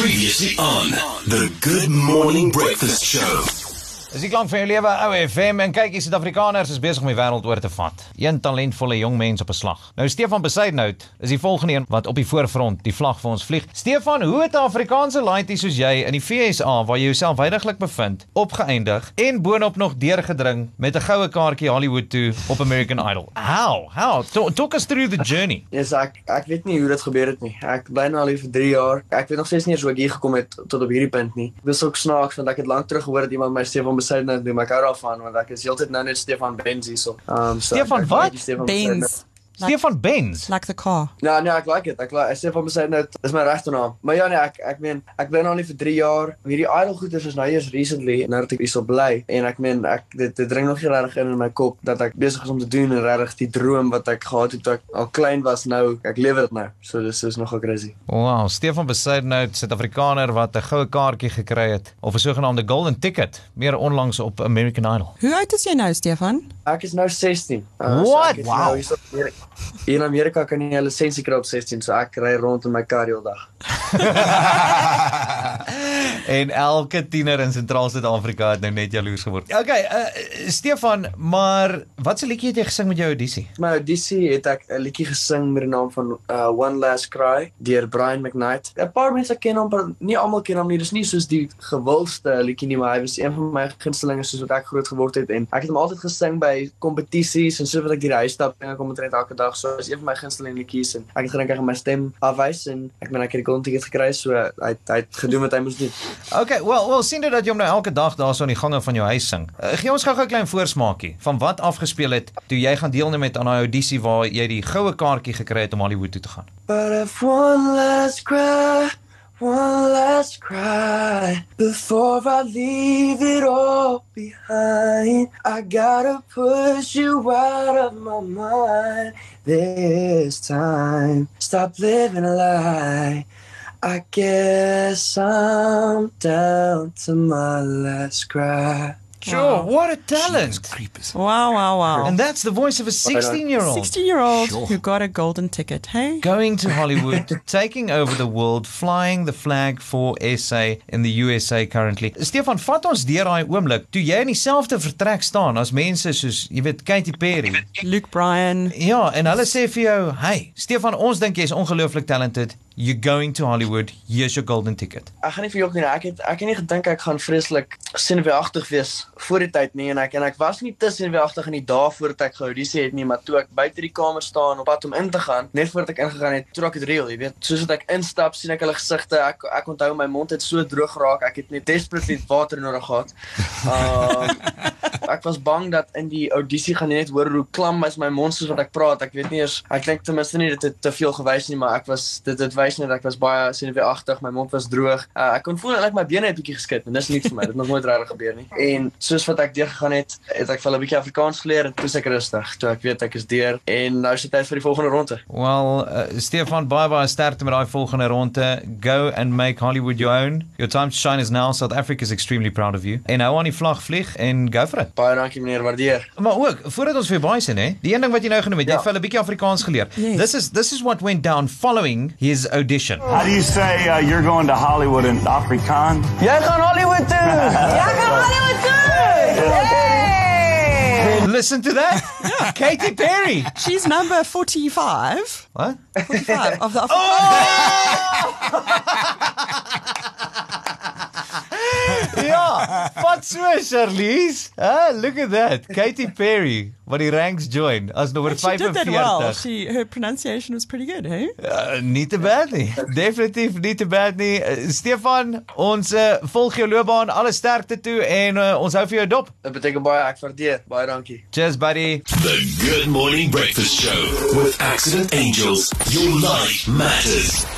Previously on the Good Morning Breakfast Show. Dis die klank van jou lewe, ou FM en kyk, die Suid-Afrikaners is besig om die wêreld oor te vat. Een talentvolle jong mens op 'n slag. Nou Stefan Besuidnout is die volgende een wat op die voorfront die vlag vir ons vlieg. Stefan, hoe het 'n Afrikaanse laaitie soos jy in die FSA waar jy jouself heidaglik bevind, opgeëindig en boonop nog deurgedring met 'n goue kaartjie Hollywood toe op American Idol? How? How? Talk, talk us through the journey. Yes, ek ek weet nie hoe dit gebeur het nie. Ek bly nou al hier vir 3 jaar. Ek weet nog steeds nie eens hoe ek hier gekom het tot op hierdie punt nie. Dis ook snaaks want ek het lank terug gehoor dat iemand my Stefan Besuidnout noem. Ek hou daarvan want ek is heeltyd nou net Stefan Benz hierso. Um so Stefan wat? die Stefan Besuidnout. Benz. Stefan Benz. Like the car. Ja, nee, ek like dit. Ek like Stefan Besuidnout. Dis my regte naam. Maar ja nee, ek ek meen ek bly nou al hier vir 3 jaar. Hierdie idol goeters is nou eers recently nou dat ek hierso bly en ek meen ek dit dit dring nog regtig in in my kop dat ek besig is om te doen en regtig die droom wat ek gehad het toe ek al klein was nou ek lewe dit nou. So dis is nogal crazy. Wow, Stefan Besuidnout, Suid-Afrikaner wat 'n goue kaartjie gekry het of 'n sogenaamde golden ticket, meer onlangs op American Idol. Hoe oud is jy nou, Stefan? Ek is nou 16. What? ek is Wow. Nou in Amerika kan jy 'n lisensie kry op 16, so ek ry rond in my kar die hele dag. en elke tiener in Sentraal Suid-Afrika het nou net jaloers geword. Okay, uh, Stefan, maar wat se liedjie het jy gesing met jou audisie? My audisie het ek 'n liedjie gesing met die naam van uh, One Last Cry deur Brian McKnight. 'n Paar mense ken hom, maar nie almal ken hom nie. Dis nie soos die gewildste liedjie nie, maar hy was een van my gunstelinge soos wat ek groot geword het en ek het hom altyd gesing by kompetisies en so wat ek die huis stap en ek kom omtrent elke dag. So is een van my gunsteling liedjies en ek het gedink ek gaan my stem afwys en ek meen ek het die golden ticket gekry, so hy hy het gedoen wat hy moes doen. Okay, well, well sien dit dat jy hom nou elke dag daarso in die gange van jou huis sing. Uh, gee ons gou-gou 'n klein voorsmaakie van wat afgespeel het toe jy gaan deelneem met aan daai audisie waar jy die goue kaartjie gekry het om Hollywood toe te gaan. But if one last cry, one last cry before I leave it all behind, I gotta push you out of my mind this time. Stop living a lie. I guess I'm down to my last cry. Sure, what a talent. Creepers. Wow, wow, wow. And that's the voice of a 16-year-old. 16 year old Sure. who got a golden ticket, hey? going to Hollywood, taking over the world, flying the flag for SA in the USA currently. Stefan, vat ons deur daai oomblik toe jy in dieselfde vertrek staan as mense soos, jy weet, Katy Perry. Luke Bryan. Ja, en hulle sê vir jou, "Hey, Stefan, ons dink jy is ongelooflik talented. You're going to Hollywood. Here's your golden ticket." Ek gaan nie vir jou nie, ek het ek het nie gedink ek gaan vreeslik senuweeagtig wees voor die tyd nie en ek en ek was nie te senuweeagtig in die dae voordat ek geaudisie het nie, maar toe ek buite die kamer staan op pad om in te gaan, net voordat ek ingegaan het, toe raak dit reël, jy weet. Soos wat ek instap, sien ek hulle gesigte. Ek ek onthou my mond het so droog geraak, ek het net desperately water nodig gehad. Um ek was bang dat in die audisie gaan jy net hoor hoe klam is my mond soos wat ek praat. Ek weet nie eers ek dink ten minste nie dit het te veel gewys nie, maar ek was dit dit wys net ek was baie senuweeagtig, my mond was droog. Uh, ek kon voel dat my bene het bietjie geskit en dis nie vir my. Dit het nog nooit regtig gebeur nie. En soos wat ek deur gegaan het, het ek vir 'n bietjie Afrikaans geleer en toe ek rustig. Toe ek weet ek is deur en nou is dit tyd vir die volgende ronde. Well, uh, Stefan, baie baie sterkte met daai volgende ronde. Go and make Hollywood your own. Your time to shine is now. South Africa is extremely proud of you. En nou aan die vlag vlieg en go for it. Baie dankie meneer, waardeer. Maar ook, voordat ons weer baie sien hè, die een ding wat jy nou genoem het, jy Ja. het vir hulle 'n bietjie Afrikaans geleer. Yes. This is this is what went down following his audition. How do you say uh, you're going to Hollywood in Afrikaan? Jy gaan Hollywood toe. Listen to that. Katy Perry. She's number 45. What? 45 of the ja, wat so Charlize? Ah, look at that. Katy Perry, wat die ranks join as nommer She did that well. 45. She her pronunciation was pretty good, hey? Uh, nie te bad nie. Definitief nie te bad nie. Uh, Stefan, ons uh, volg jou loopbaan, alle sterkte toe en uh, ons hou vir jou dop. Dit beteken baie ek waardeer. Baie dankie. The Cheers buddy. Good Morning Breakfast Show with Accident Angels. Your life matters.